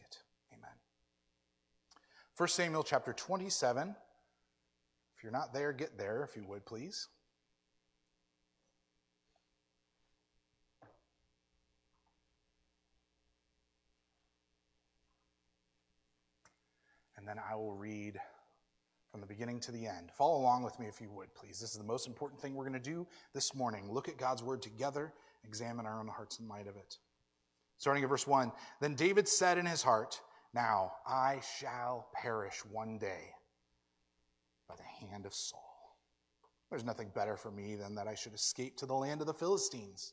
it. Amen. 1 Samuel chapter 27. If you're not there, get there, if you would, please. And then I will read from the beginning to the end. Follow along with me if you would, please. This is the most important thing we're going to do this morning. Look at God's word together, examine our own hearts in light of it. Starting at verse 1 Then David said in his heart, Now I shall perish one day by the hand of Saul. There's nothing better for me than that I should escape to the land of the Philistines.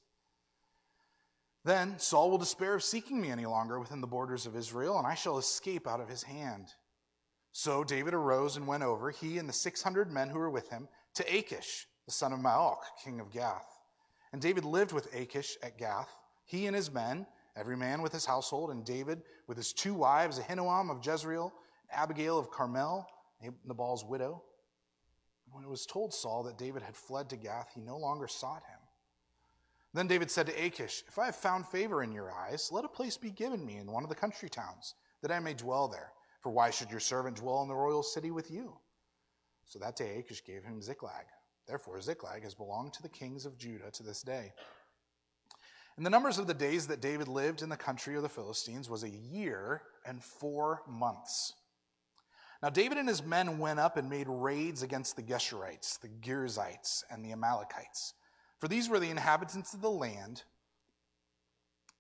Then Saul will despair of seeking me any longer within the borders of Israel, and I shall escape out of his hand. So David arose and went over, he and the 600 men who were with him, to Achish, the son of Maoch, king of Gath. And David lived with Achish at Gath, he and his men, every man with his household, and David with his two wives, Ahinoam of Jezreel, Abigail of Carmel, Nabal's widow. When it was told Saul that David had fled to Gath, he no longer sought him. Then David said to Achish, If I have found favor in your eyes, let a place be given me in one of the country towns, that I may dwell there. For why should your servant dwell in the royal city with you? So that day Achish gave him Ziklag. Therefore, Ziklag has belonged to the kings of Judah to this day. And the numbers of the days that David lived in the country of the Philistines was a year and four months. Now, David and his men went up and made raids against the Geshurites, the Girzites, and the Amalekites. For these were the inhabitants of the land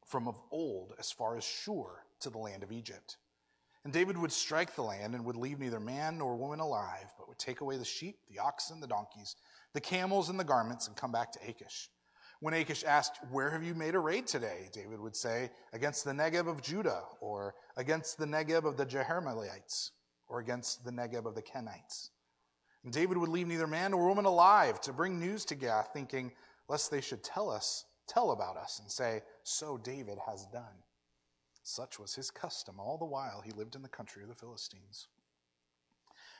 from of old as far as Shur to the land of Egypt. And David would strike the land and would leave neither man nor woman alive, but would take away the sheep, the oxen, the donkeys, the camels, and the garments, and come back to Achish. When Achish asked, Where have you made a raid today? David would say, Against the Negeb of Judah, or against the Negeb of the Jerahmeelites, or against the Negeb of the Kenites. And David would leave neither man nor woman alive to bring news to Gath, thinking, Lest they should tell us, tell about us, and say, So David has done. Such was his custom all the while he lived in the country of the Philistines.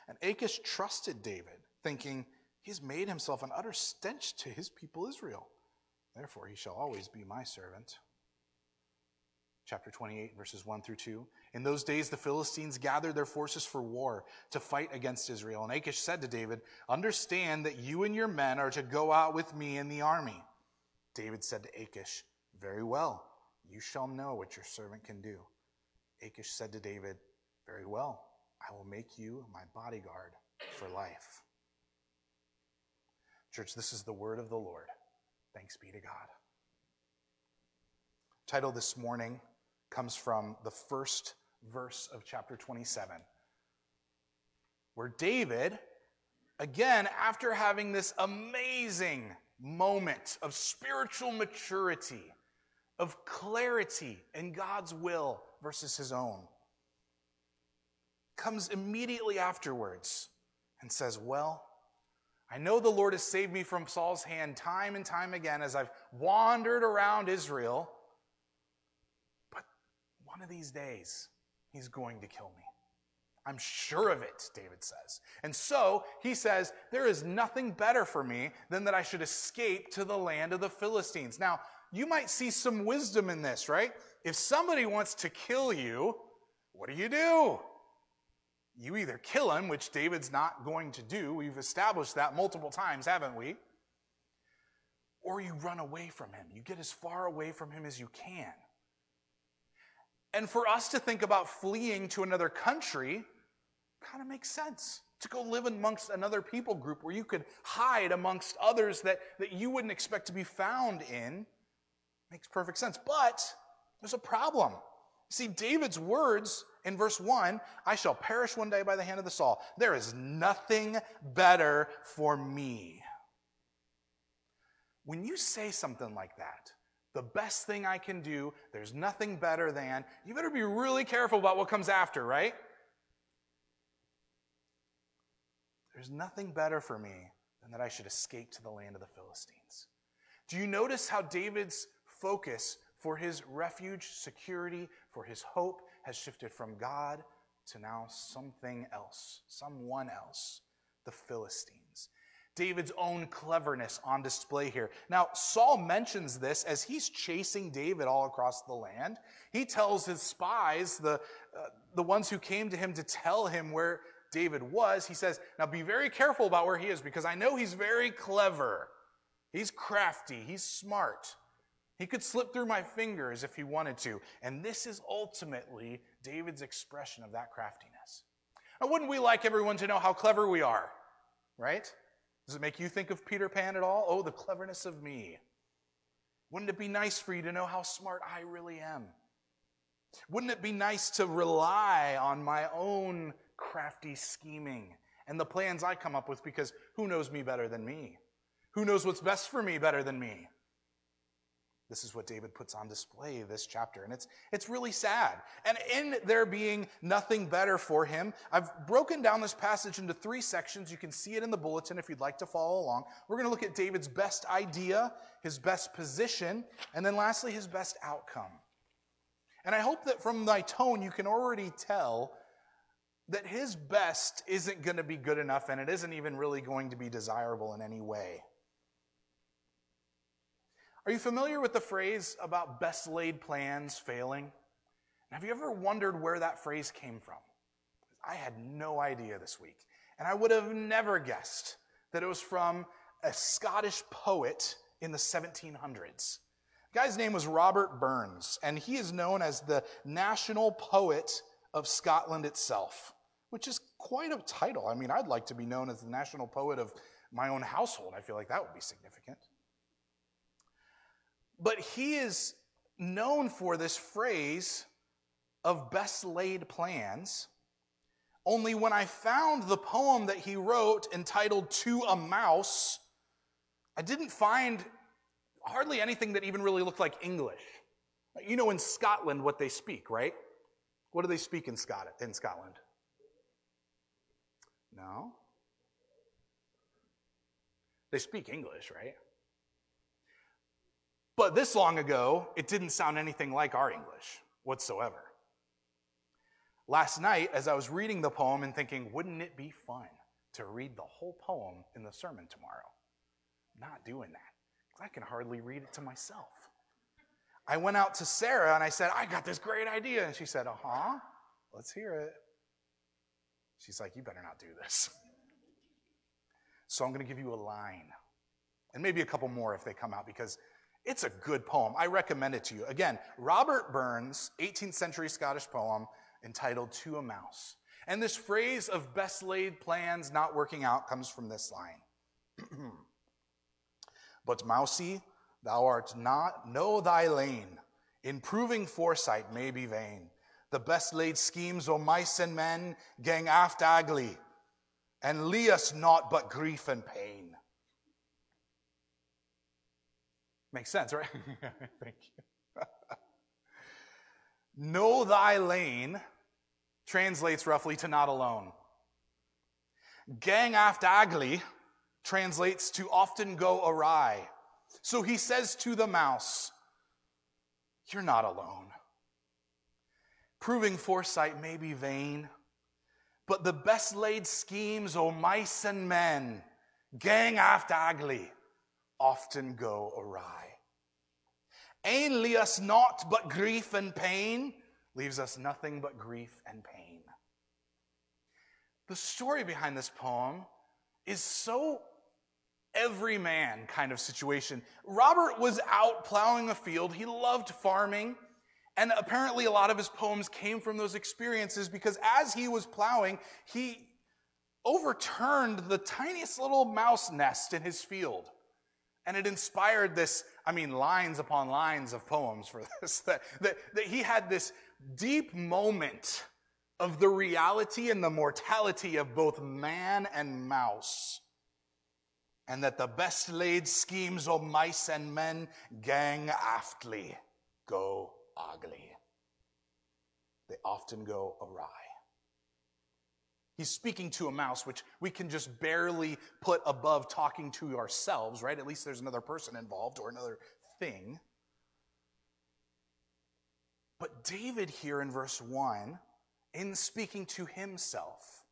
And Achish trusted David, thinking, He's made himself an utter stench to his people Israel. Therefore, he shall always be my servant. Chapter 28, verses 1 through 2. In those days, the Philistines gathered their forces for war to fight against Israel. And Achish said to David, Understand that you and your men are to go out with me in the army. David said to Achish, Very well. You shall know what your servant can do. Achish said to David, Very well, I will make you my bodyguard for life. Church, this is the word of the Lord. Thanks be to God. Title this morning comes from the first verse of chapter 27, where David, again, after having this amazing moment of spiritual maturity, of clarity in God's will versus his own. Comes immediately afterwards and says, Well, I know the Lord has saved me from Saul's hand time and time again as I've wandered around Israel, but one of these days he's going to kill me. I'm sure of it, David says. And so he says, There is nothing better for me than that I should escape to the land of the Philistines. Now, you might see some wisdom in this, right? If somebody wants to kill you, what do you do? You either kill him, which David's not going to do. We've established that multiple times, haven't we? Or you run away from him. You get as far away from him as you can. And for us to think about fleeing to another country kind of makes sense. To go live amongst another people group where you could hide amongst others that, that you wouldn't expect to be found in Makes perfect sense. But there's a problem. See, David's words in verse 1 I shall perish one day by the hand of the Saul. There is nothing better for me. When you say something like that, the best thing I can do, there's nothing better than, you better be really careful about what comes after, right? There's nothing better for me than that I should escape to the land of the Philistines. Do you notice how David's focus for his refuge, security, for his hope has shifted from God to now something else, someone else, the Philistines. David's own cleverness on display here. Now, Saul mentions this as he's chasing David all across the land. He tells his spies, the, uh, the ones who came to him to tell him where David was, he says, Now be very careful about where he is because I know he's very clever. He's crafty. He's smart. He could slip through my fingers if he wanted to. And this is ultimately David's expression of that craftiness. Now, wouldn't we like everyone to know how clever we are? Right? Does it make you think of Peter Pan at all? Oh, the cleverness of me. Wouldn't it be nice for you to know how smart I really am? Wouldn't it be nice to rely on my own crafty scheming and the plans I come up with because who knows me better than me? Who knows what's best for me better than me? This is what David puts on display this chapter, and it's, it's really sad. And in there being nothing better for him, I've broken down this passage into three sections. You can see it in the bulletin if you'd like to follow along. We're going to look at David's best idea, his best position, and then lastly, his best outcome. And I hope that from my tone, you can already tell that his best isn't going to be good enough, and it isn't even really going to be desirable in any way. Are you familiar with the phrase about best laid plans failing? Have you ever wondered where that phrase came from? I had no idea this week. And I would have never guessed that it was from a Scottish poet in the 1700s. The guy's name was Robert Burns, and he is known as the national poet of Scotland itself, which is quite a title. I mean, I'd like to be known as the national poet of my own household. I feel like that would be significant. But he is known for this phrase of best laid plans. Only when I found the poem that he wrote entitled To a Mouse, I didn't find hardly anything that even really looked like English. You know in Scotland what they speak, right? What do they speak in, Scot- in Scotland? No? They speak English, right? But this long ago, it didn't sound anything like our English whatsoever. Last night, as I was reading the poem and thinking, wouldn't it be fun to read the whole poem in the sermon tomorrow? not doing that, because I can hardly read it to myself. I went out to Sarah and I said, I got this great idea. And she said, Uh huh, let's hear it. She's like, You better not do this. So I'm going to give you a line, and maybe a couple more if they come out, because it's a good poem. I recommend it to you. Again, Robert Burns, 18th century Scottish poem entitled To a Mouse. And this phrase of best laid plans not working out comes from this line. but mousie, thou art not, know thy lane. Improving foresight may be vain. The best laid schemes o' mice and men gang aft agley, and lee us naught but grief and pain. Makes sense, right? Thank you. know thy lane translates roughly to not alone. Gang aft agley translates to often go awry. So he says to the mouse, You're not alone. Proving foresight may be vain, but the best laid schemes o' mice and men, gang aft agley, often go awry. Ain leave us naught but grief and pain, leaves us nothing but grief and pain. The story behind this poem is so everyman kind of situation. Robert was out plowing a field. He loved farming. And apparently, a lot of his poems came from those experiences because as he was plowing, he overturned the tiniest little mouse nest in his field. And it inspired this, I mean, lines upon lines of poems for this, that, that, that he had this deep moment of the reality and the mortality of both man and mouse. And that the best laid schemes of mice and men gang aftly go ugly. They often go awry. He's speaking to a mouse, which we can just barely put above talking to ourselves, right? At least there's another person involved or another thing. But David here in verse 1, in speaking to himself,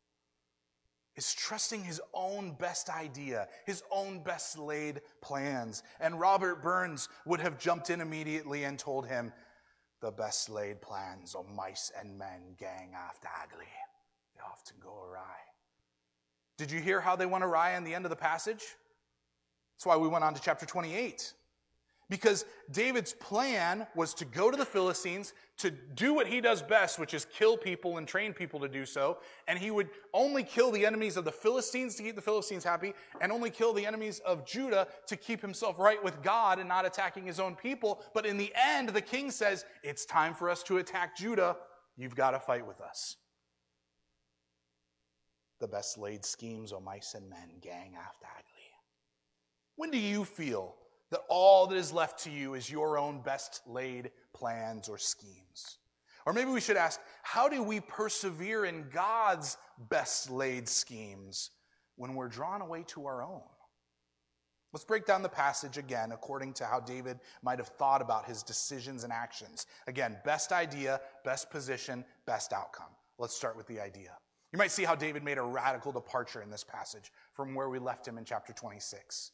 is trusting his own best idea, his own best laid plans. And Robert Burns would have jumped in immediately and told him, The best laid plans of mice and men gang after ugly. Often go awry. Did you hear how they went awry in the end of the passage? That's why we went on to chapter 28. Because David's plan was to go to the Philistines, to do what he does best, which is kill people and train people to do so. And he would only kill the enemies of the Philistines to keep the Philistines happy, and only kill the enemies of Judah to keep himself right with God and not attacking his own people. But in the end, the king says, It's time for us to attack Judah. You've got to fight with us. The best laid schemes o' mice and men gang after ugly. When do you feel that all that is left to you is your own best laid plans or schemes. Or maybe we should ask, how do we persevere in God's best laid schemes when we're drawn away to our own? Let's break down the passage again according to how David might have thought about his decisions and actions. Again, best idea, best position, best outcome. Let's start with the idea. You might see how David made a radical departure in this passage from where we left him in chapter 26.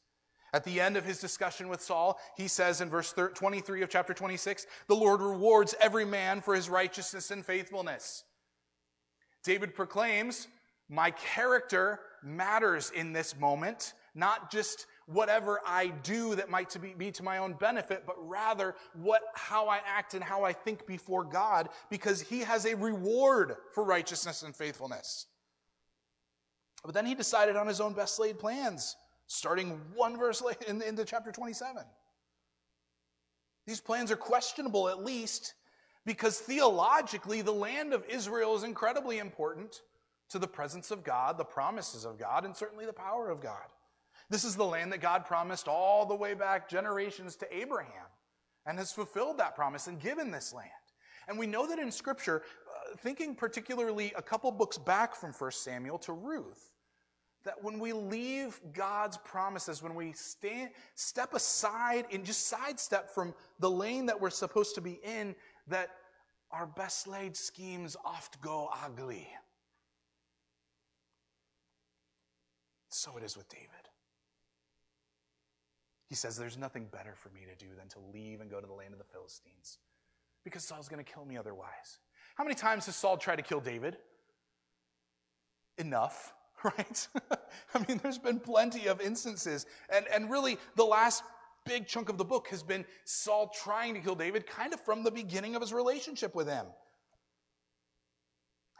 At the end of his discussion with Saul, he says in verse 23 of chapter 26, the Lord rewards every man for his righteousness and faithfulness. David proclaims, My character matters in this moment, not just whatever I do that might to be, be to my own benefit, but rather what, how I act and how I think before God, because he has a reward for righteousness and faithfulness. But then he decided on his own best laid plans starting one verse late in, into chapter 27. These plans are questionable, at least, because theologically, the land of Israel is incredibly important to the presence of God, the promises of God, and certainly the power of God. This is the land that God promised all the way back generations to Abraham and has fulfilled that promise and given this land. And we know that in Scripture, uh, thinking particularly a couple books back from 1 Samuel to Ruth, that when we leave God's promises, when we stand, step aside and just sidestep from the lane that we're supposed to be in, that our best laid schemes oft go ugly. So it is with David. He says, There's nothing better for me to do than to leave and go to the land of the Philistines because Saul's going to kill me otherwise. How many times has Saul tried to kill David? Enough. right? I mean, there's been plenty of instances. And, and really, the last big chunk of the book has been Saul trying to kill David kind of from the beginning of his relationship with him.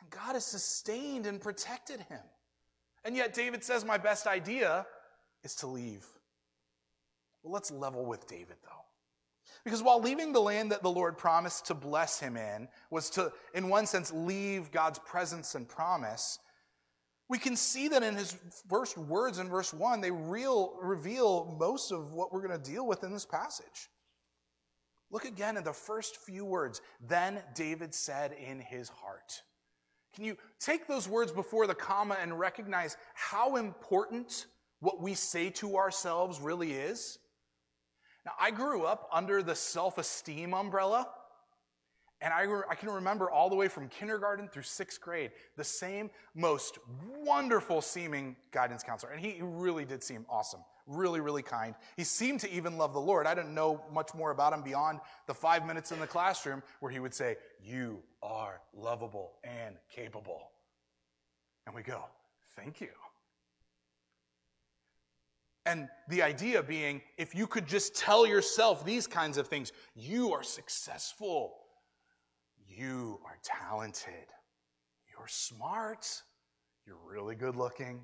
And God has sustained and protected him. And yet, David says, My best idea is to leave. Well, let's level with David, though. Because while leaving the land that the Lord promised to bless him in was to, in one sense, leave God's presence and promise, we can see that in his first words in verse 1, they real, reveal most of what we're going to deal with in this passage. Look again at the first few words. Then David said in his heart. Can you take those words before the comma and recognize how important what we say to ourselves really is? Now, I grew up under the self esteem umbrella. And I, I can remember all the way from kindergarten through sixth grade, the same most wonderful seeming guidance counselor. And he really did seem awesome, really, really kind. He seemed to even love the Lord. I didn't know much more about him beyond the five minutes in the classroom where he would say, You are lovable and capable. And we go, Thank you. And the idea being, if you could just tell yourself these kinds of things, you are successful you are talented. You're smart. You're really good looking.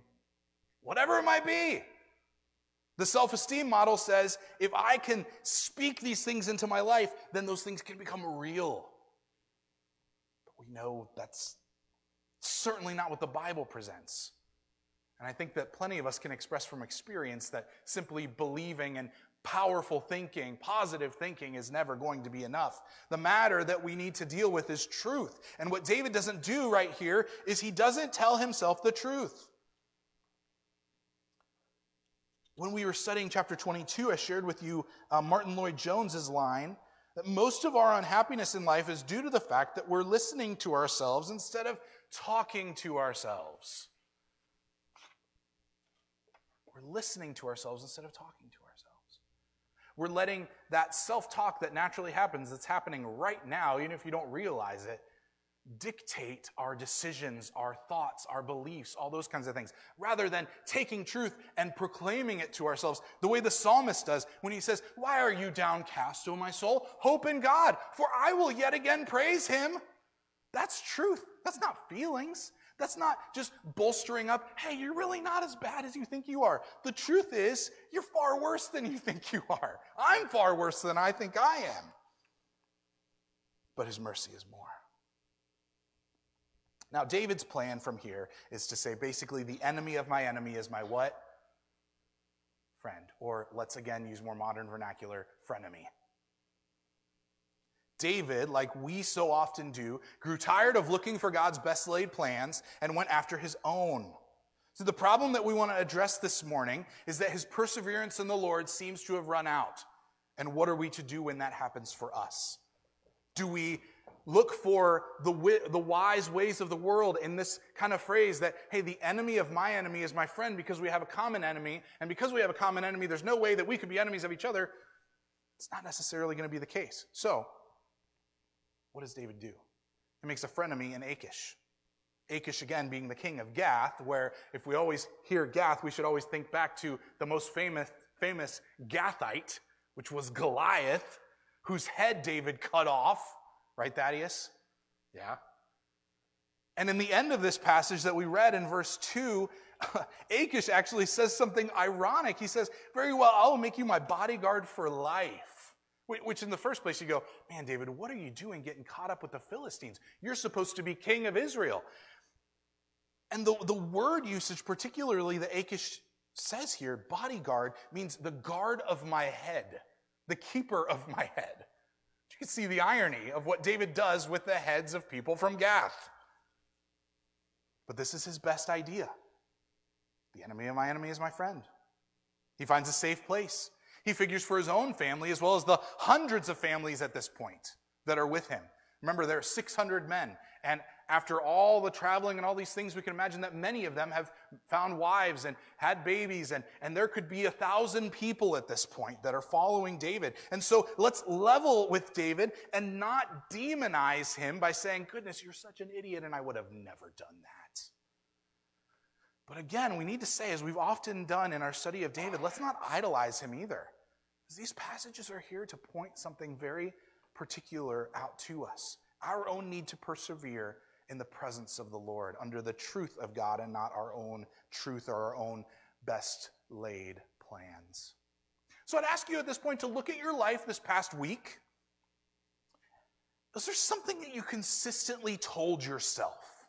Whatever it might be. The self esteem model says if I can speak these things into my life, then those things can become real. But we know that's certainly not what the Bible presents. And I think that plenty of us can express from experience that simply believing and powerful thinking, positive thinking is never going to be enough. The matter that we need to deal with is truth. And what David doesn't do right here is he doesn't tell himself the truth. When we were studying chapter 22, I shared with you uh, Martyn Lloyd-Jones's line that most of our unhappiness in life is due to the fact that we're listening to ourselves instead of talking to ourselves. We're listening to ourselves instead of talking to ourselves. We're letting that self talk that naturally happens, that's happening right now, even if you don't realize it, dictate our decisions, our thoughts, our beliefs, all those kinds of things, rather than taking truth and proclaiming it to ourselves the way the psalmist does when he says, Why are you downcast, O my soul? Hope in God, for I will yet again praise him. That's truth. That's not feelings. That's not just bolstering up, hey, you're really not as bad as you think you are. The truth is, you're far worse than you think you are. I'm far worse than I think I am. But his mercy is more. Now, David's plan from here is to say basically, the enemy of my enemy is my what? Friend. Or let's again use more modern vernacular, frenemy. David, like we so often do, grew tired of looking for God's best laid plans and went after his own. So, the problem that we want to address this morning is that his perseverance in the Lord seems to have run out. And what are we to do when that happens for us? Do we look for the, the wise ways of the world in this kind of phrase that, hey, the enemy of my enemy is my friend because we have a common enemy. And because we have a common enemy, there's no way that we could be enemies of each other. It's not necessarily going to be the case. So, what does David do? He makes a frenemy in Achish. Achish, again, being the king of Gath, where if we always hear Gath, we should always think back to the most famous, famous Gathite, which was Goliath, whose head David cut off Right, Thaddeus? Yeah. And in the end of this passage that we read in verse 2, Achish actually says something ironic. He says, Very well, I will make you my bodyguard for life. Which, in the first place, you go, Man, David, what are you doing getting caught up with the Philistines? You're supposed to be king of Israel. And the, the word usage, particularly that Achish says here, bodyguard, means the guard of my head, the keeper of my head. You can see the irony of what David does with the heads of people from Gath. But this is his best idea. The enemy of my enemy is my friend. He finds a safe place. He figures for his own family as well as the hundreds of families at this point that are with him. Remember, there are 600 men, and after all the traveling and all these things, we can imagine that many of them have found wives and had babies, and, and there could be a thousand people at this point that are following David. And so let's level with David and not demonize him by saying, Goodness, you're such an idiot, and I would have never done that. But again, we need to say, as we've often done in our study of David, let's not idolize him either. These passages are here to point something very particular out to us our own need to persevere in the presence of the Lord, under the truth of God and not our own truth or our own best laid plans. So I'd ask you at this point to look at your life this past week. Is there something that you consistently told yourself?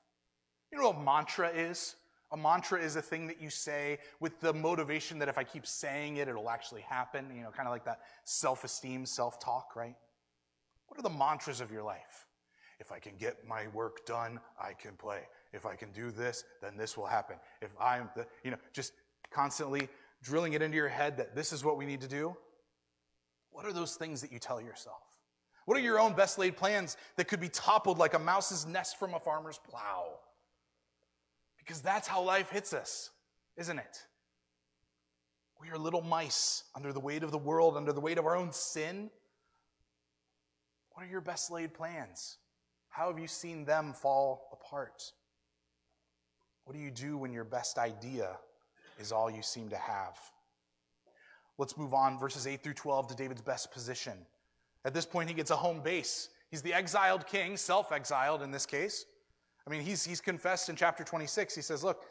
You know what mantra is? A mantra is a thing that you say with the motivation that if I keep saying it, it'll actually happen. You know, kind of like that self esteem, self talk, right? What are the mantras of your life? If I can get my work done, I can play. If I can do this, then this will happen. If I'm the, you know, just constantly drilling it into your head that this is what we need to do. What are those things that you tell yourself? What are your own best laid plans that could be toppled like a mouse's nest from a farmer's plow? Because that's how life hits us, isn't it? We are little mice under the weight of the world, under the weight of our own sin. What are your best laid plans? How have you seen them fall apart? What do you do when your best idea is all you seem to have? Let's move on, verses 8 through 12, to David's best position. At this point, he gets a home base. He's the exiled king, self exiled in this case. I mean, he's, he's confessed in chapter 26. He says, Look,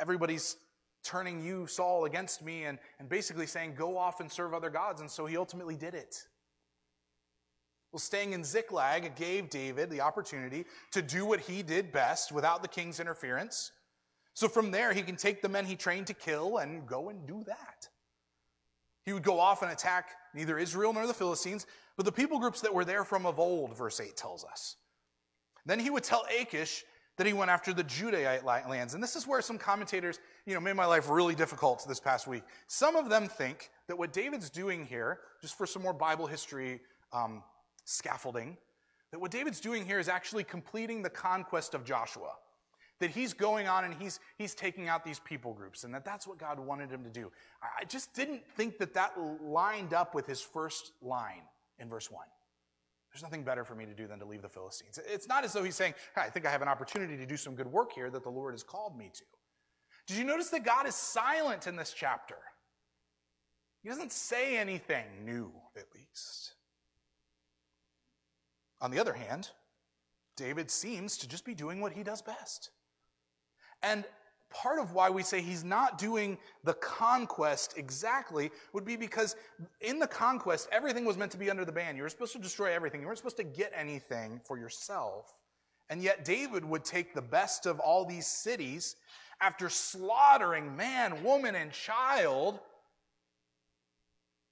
everybody's turning you, Saul, against me and, and basically saying, Go off and serve other gods. And so he ultimately did it. Well, staying in Ziklag gave David the opportunity to do what he did best without the king's interference. So from there, he can take the men he trained to kill and go and do that. He would go off and attack neither Israel nor the Philistines, but the people groups that were there from of old, verse 8 tells us. Then he would tell Achish that he went after the Judahite lands. And this is where some commentators, you know, made my life really difficult this past week. Some of them think that what David's doing here, just for some more Bible history um, scaffolding, that what David's doing here is actually completing the conquest of Joshua. that he's going on and he's, he's taking out these people groups and that that's what God wanted him to do. I just didn't think that that lined up with his first line in verse 1. There's nothing better for me to do than to leave the Philistines. It's not as though he's saying, I think I have an opportunity to do some good work here that the Lord has called me to. Did you notice that God is silent in this chapter? He doesn't say anything new, at least. On the other hand, David seems to just be doing what he does best. And part of why we say he's not doing the conquest exactly would be because in the conquest, everything was meant to be under the ban. You were supposed to destroy everything, you weren't supposed to get anything for yourself. And yet, David would take the best of all these cities after slaughtering man, woman, and child,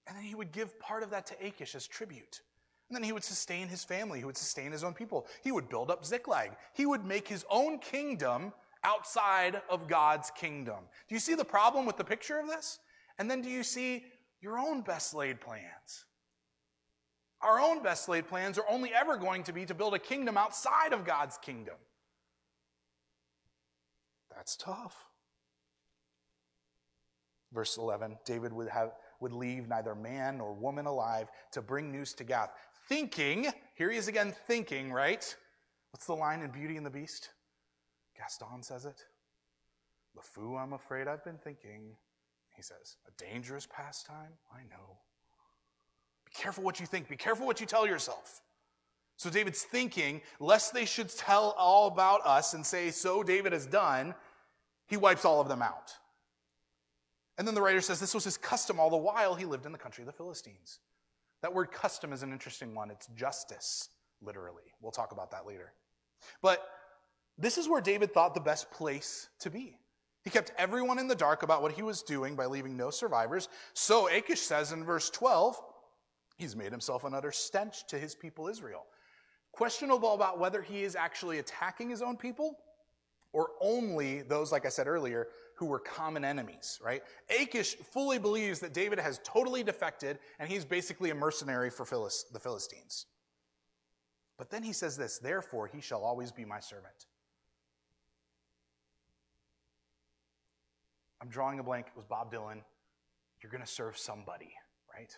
and then he would give part of that to Achish as tribute. And then he would sustain his family. He would sustain his own people. He would build up Ziklag. He would make his own kingdom outside of God's kingdom. Do you see the problem with the picture of this? And then do you see your own best laid plans? Our own best laid plans are only ever going to be to build a kingdom outside of God's kingdom. That's tough. Verse 11 David would, have, would leave neither man nor woman alive to bring news to Gath thinking, here he is again thinking, right? What's the line in Beauty and the Beast? Gaston says it. LeFou, I'm afraid I've been thinking. He says, a dangerous pastime? I know. Be careful what you think. Be careful what you tell yourself. So David's thinking, lest they should tell all about us and say, so David has done, he wipes all of them out. And then the writer says this was his custom all the while he lived in the country of the Philistines. That word custom is an interesting one. It's justice, literally. We'll talk about that later. But this is where David thought the best place to be. He kept everyone in the dark about what he was doing by leaving no survivors. So Achish says in verse 12, he's made himself an utter stench to his people Israel. Questionable about whether he is actually attacking his own people or only those, like I said earlier, who were common enemies, right? Achish fully believes that David has totally defected and he's basically a mercenary for the Philistines. But then he says this, therefore he shall always be my servant. I'm drawing a blank. It was Bob Dylan. You're going to serve somebody, right?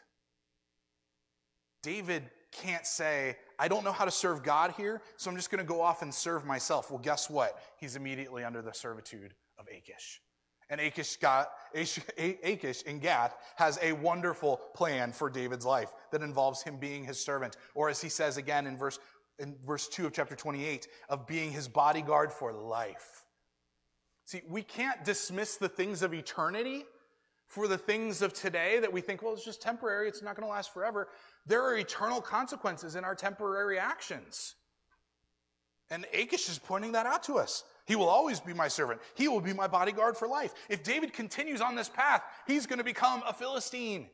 David can't say, I don't know how to serve God here, so I'm just going to go off and serve myself. Well, guess what? He's immediately under the servitude of Achish. And Achish, got, Achish in Gath has a wonderful plan for David's life that involves him being his servant, or as he says again in verse, in verse 2 of chapter 28, of being his bodyguard for life. See, we can't dismiss the things of eternity for the things of today that we think, well, it's just temporary, it's not going to last forever. There are eternal consequences in our temporary actions. And Achish is pointing that out to us. He will always be my servant. He will be my bodyguard for life. If David continues on this path, he's going to become a Philistine.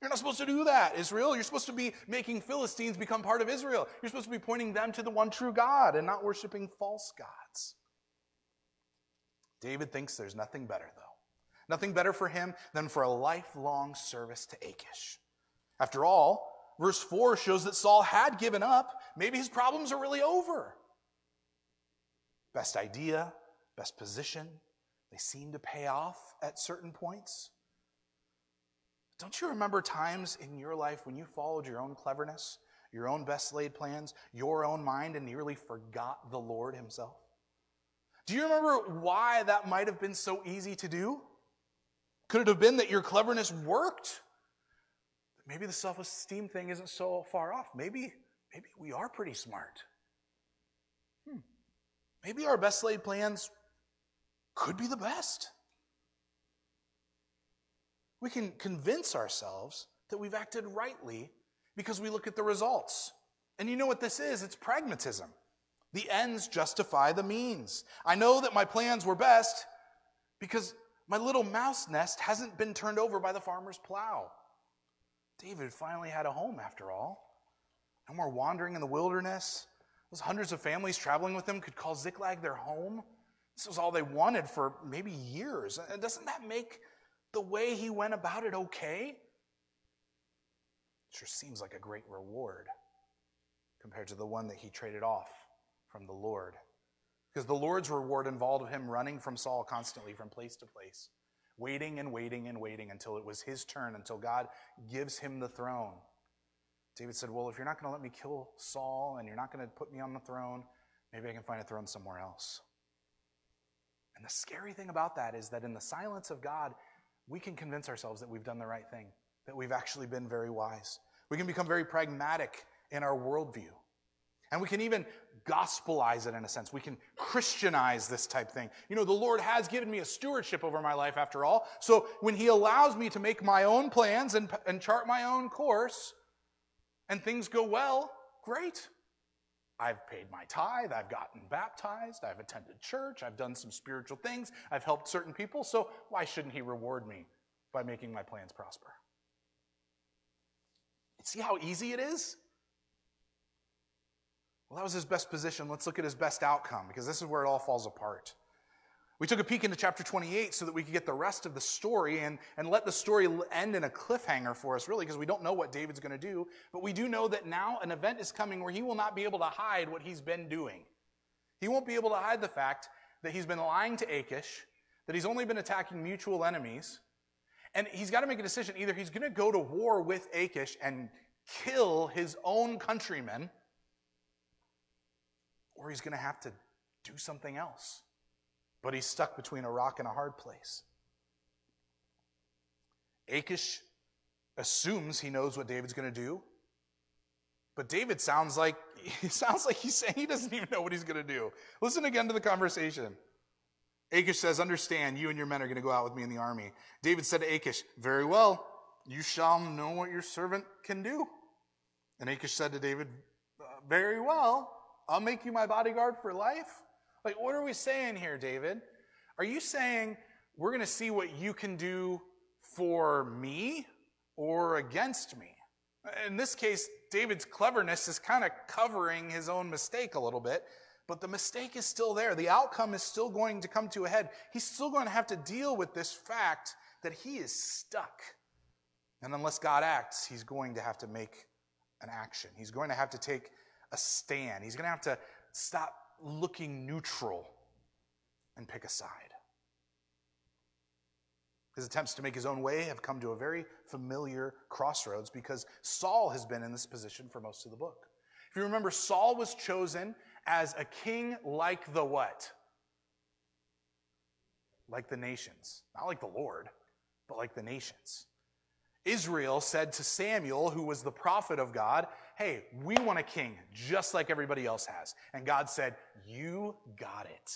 You're not supposed to do that, Israel. You're supposed to be making Philistines become part of Israel. You're supposed to be pointing them to the one true God and not worshiping false gods. David thinks there's nothing better, though. Nothing better for him than for a lifelong service to Achish. After all, verse 4 shows that Saul had given up. Maybe his problems are really over best idea, best position. They seem to pay off at certain points. Don't you remember times in your life when you followed your own cleverness, your own best laid plans, your own mind, and nearly forgot the Lord Himself? Do you remember why that might have been so easy to do? Could it have been that your cleverness worked? Maybe the self esteem thing isn't so far off. Maybe, maybe we are pretty smart. Hmm. Maybe our best laid plans could be the best. We can convince ourselves that we've acted rightly because we look at the results. And you know what this is? It's pragmatism. The ends justify the means. I know that my plans were best because my little mouse nest hasn't been turned over by the farmer's plow. David finally had a home after all. No more wandering in the wilderness. Those hundreds of families traveling with him could call Ziklag their home. This was all they wanted for maybe years. And doesn't that make the way he went about it okay? It Sure seems like a great reward compared to the one that he traded off from the Lord Because the Lord's reward involved him running from Saul constantly from place to place, waiting and waiting and waiting until it was his turn, until God gives him the throne. David said, Well, if you're not going to let me kill Saul and you're not going to put me on the throne, maybe I can find a throne somewhere else. And the scary thing about that is that in the silence of God, we can convince ourselves that we've done the right thing, that we've actually been very wise. We can become very pragmatic in our worldview. And we can even gospelize it in a sense. We can Christianize this type thing. You know, the Lord has given me a stewardship over my life after all. So when He allows me to make my own plans and, and chart my own course, and things go well, great. I've paid my tithe, I've gotten baptized, I've attended church, I've done some spiritual things, I've helped certain people, so why shouldn't He reward me by making my plans prosper? See how easy it is? Well, that was his best position. Let's look at his best outcome because this is where it all falls apart. We took a peek into chapter 28 so that we could get the rest of the story and, and let the story end in a cliffhanger for us, really, because we don't know what David's going to do. But we do know that now an event is coming where he will not be able to hide what he's been doing. He won't be able to hide the fact that he's been lying to Achish, that he's only been attacking mutual enemies, and he's got to make a decision. Either he's going to go to war with Achish and kill his own countrymen, or he's going to have to do something else. But he's stuck between a rock and a hard place. Achish assumes he knows what David's going to do. But David sounds like he sounds like he's saying he doesn't even know what he's going to do. Listen again to the conversation. Achish says, Understand, you and your men are going to go out with me in the army. David said to Achish, Very well, you shall know what your servant can do. And Achish said to David, uh, Very well, I'll make you my bodyguard for life. Like, what are we saying here, David? Are you saying we're going to see what you can do for me or against me? In this case, David's cleverness is kind of covering his own mistake a little bit, but the mistake is still there. The outcome is still going to come to a head. He's still going to have to deal with this fact that he is stuck. And unless God acts, he's going to have to make an action. He's going to have to take a stand. He's going to have to stop looking neutral and pick a side. His attempts to make his own way have come to a very familiar crossroads because Saul has been in this position for most of the book. If you remember, Saul was chosen as a king like the what? Like the nations. Not like the Lord, but like the nations. Israel said to Samuel, who was the prophet of God, Hey, we want a king just like everybody else has. And God said, You got it.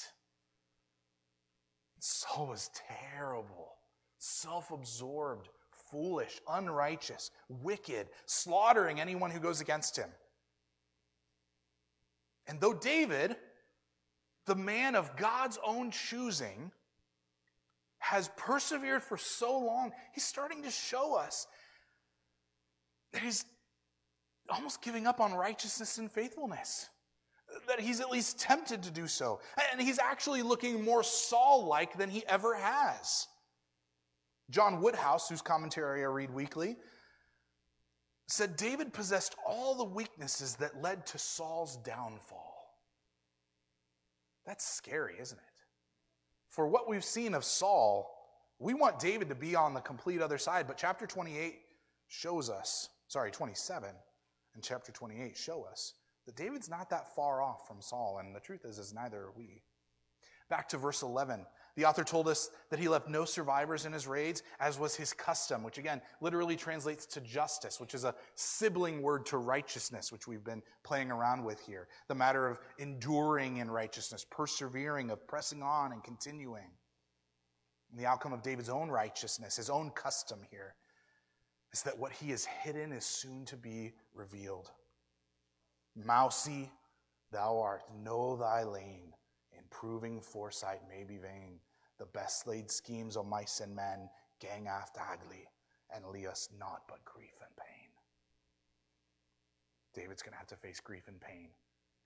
Saul was terrible, self absorbed, foolish, unrighteous, wicked, slaughtering anyone who goes against him. And though David, the man of God's own choosing, has persevered for so long, he's starting to show us that he's almost giving up on righteousness and faithfulness. That he's at least tempted to do so. And he's actually looking more Saul like than he ever has. John Woodhouse, whose commentary I read weekly, said David possessed all the weaknesses that led to Saul's downfall. That's scary, isn't it? For what we've seen of Saul, we want David to be on the complete other side, but chapter 28 shows us, sorry, 27 and chapter 28 show us that David's not that far off from Saul, and the truth is, is neither are we. Back to verse 11. The author told us that he left no survivors in his raids, as was his custom, which again literally translates to justice, which is a sibling word to righteousness, which we've been playing around with here. The matter of enduring in righteousness, persevering, of pressing on and continuing. And the outcome of David's own righteousness, his own custom here, is that what he has hidden is soon to be revealed. Mousy, thou art, know thy lane. Improving foresight may be vain. The best laid schemes of mice and men gang aft agley, and leave us naught but grief and pain. David's going to have to face grief and pain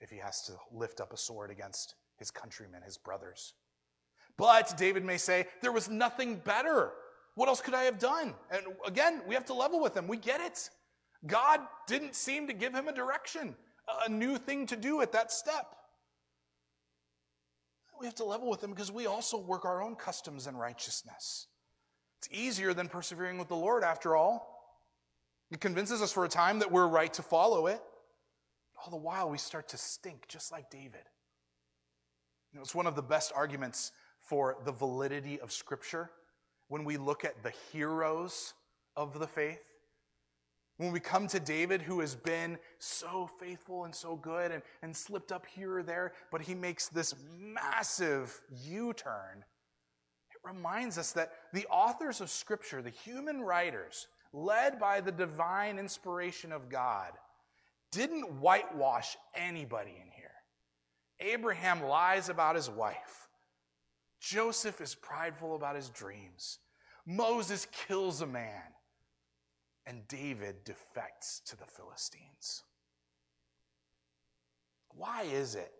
if he has to lift up a sword against his countrymen, his brothers. But David may say, There was nothing better. What else could I have done? And again, we have to level with him. We get it. God didn't seem to give him a direction, a new thing to do at that step. We have to level with them because we also work our own customs and righteousness. It's easier than persevering with the Lord, after all. It convinces us for a time that we're right to follow it. All the while, we start to stink, just like David. You know, it's one of the best arguments for the validity of Scripture when we look at the heroes of the faith. When we come to David, who has been so faithful and so good and, and slipped up here or there, but he makes this massive U turn, it reminds us that the authors of Scripture, the human writers, led by the divine inspiration of God, didn't whitewash anybody in here. Abraham lies about his wife. Joseph is prideful about his dreams. Moses kills a man and David defects to the Philistines. Why is it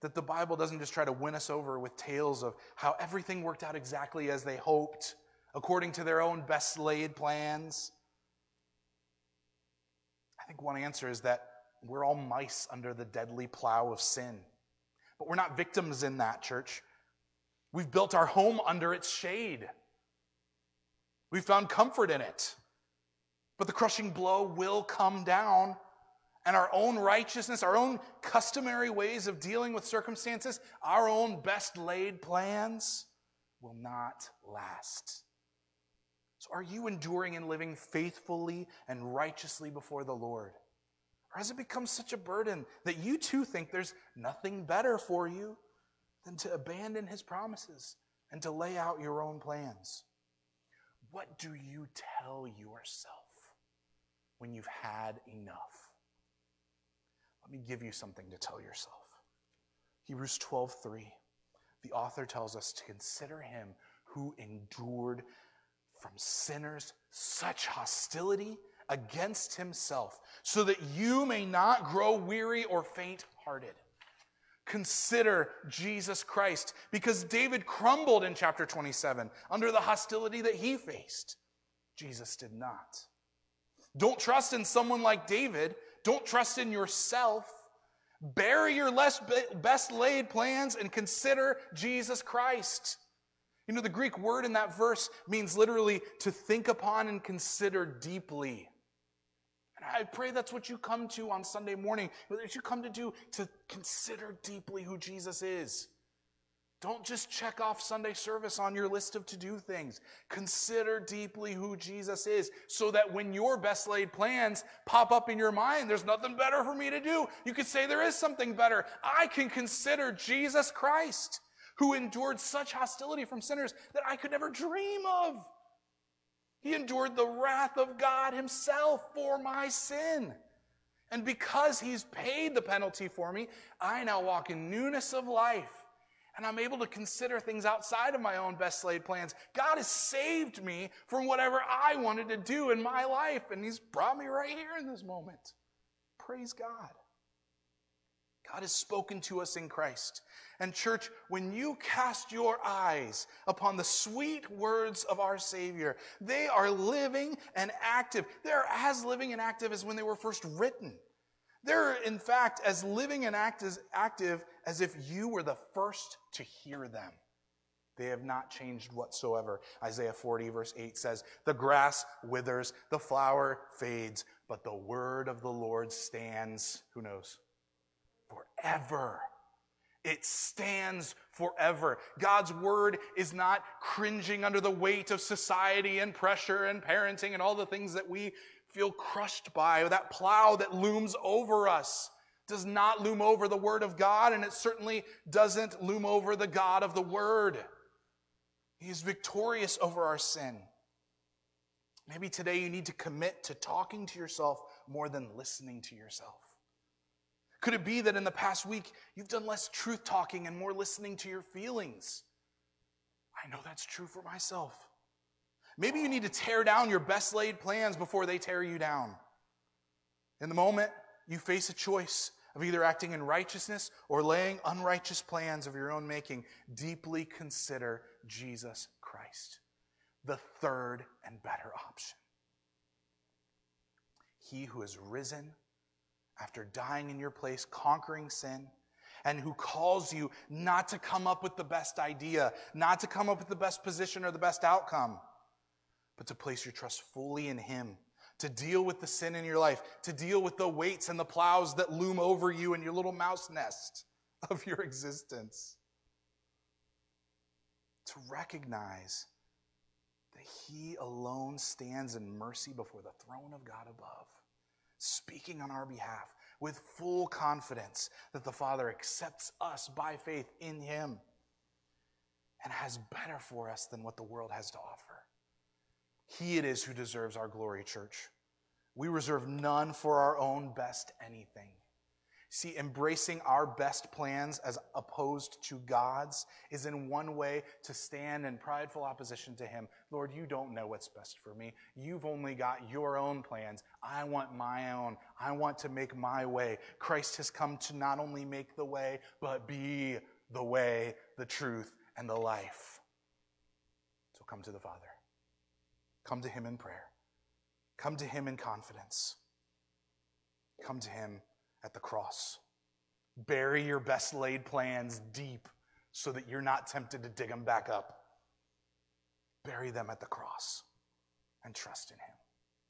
that the Bible doesn't just try to win us over with tales of how everything worked out exactly as they hoped, according to their own best laid plans? I think one answer is that we're all mice under the deadly plow of sin. But we're not victims in that, church. We've built our home under its shade. We've found comfort in it. But the crushing blow will come down, and our own righteousness, our own customary ways of dealing with circumstances, our own best laid plans will not last. So, are you enduring and living faithfully and righteously before the Lord? Or has it become such a burden that you too think there's nothing better for you than to abandon his promises and to lay out your own plans? What do you tell yourself? When you've had enough. Let me give you something to tell yourself. Hebrews 12:3. The author tells us to consider him who endured from sinners such hostility against himself, so that you may not grow weary or faint hearted. Consider Jesus Christ, because David crumbled in chapter 27 under the hostility that he faced. Jesus did not. Don't trust in someone like David. Don't trust in yourself. Bury your best laid plans and consider Jesus Christ. You know, the Greek word in that verse means literally to think upon and consider deeply. And I pray that's what you come to on Sunday morning, that you come to do to consider deeply who Jesus is. Don't just check off Sunday service on your list of to do things. Consider deeply who Jesus is so that when your best laid plans pop up in your mind, there's nothing better for me to do. You could say there is something better. I can consider Jesus Christ, who endured such hostility from sinners that I could never dream of. He endured the wrath of God himself for my sin. And because he's paid the penalty for me, I now walk in newness of life and I'm able to consider things outside of my own best laid plans. God has saved me from whatever I wanted to do in my life, and He's brought me right here in this moment. Praise God. God has spoken to us in Christ. And, church, when you cast your eyes upon the sweet words of our Savior, they are living and active. They're as living and active as when they were first written. They're, in fact, as living and act as active as if you were the first to hear them. They have not changed whatsoever. Isaiah 40, verse 8 says, The grass withers, the flower fades, but the word of the Lord stands, who knows? Forever. It stands forever. God's word is not cringing under the weight of society and pressure and parenting and all the things that we feel crushed by, that plow that looms over us does not loom over the Word of God, and it certainly doesn't loom over the God of the Word. He is victorious over our sin. Maybe today you need to commit to talking to yourself more than listening to yourself. Could it be that in the past week you've done less truth talking and more listening to your feelings? I know that's true for myself. Maybe you need to tear down your best laid plans before they tear you down. In the moment, you face a choice of either acting in righteousness or laying unrighteous plans of your own making. Deeply consider Jesus Christ, the third and better option. He who has risen after dying in your place, conquering sin, and who calls you not to come up with the best idea, not to come up with the best position or the best outcome, but to place your trust fully in Him, to deal with the sin in your life, to deal with the weights and the plows that loom over you in your little mouse nest of your existence. To recognize that He alone stands in mercy before the throne of God above, speaking on our behalf with full confidence that the Father accepts us by faith in Him and has better for us than what the world has to offer. He it is who deserves our glory, church. We reserve none for our own best anything. See, embracing our best plans as opposed to God's is in one way to stand in prideful opposition to Him. Lord, you don't know what's best for me. You've only got your own plans. I want my own. I want to make my way. Christ has come to not only make the way, but be the way, the truth, and the life. So come to the Father. Come to Him in prayer. Come to Him in confidence. Come to Him at the cross. Bury your best laid plans deep so that you're not tempted to dig them back up. Bury them at the cross and trust in Him.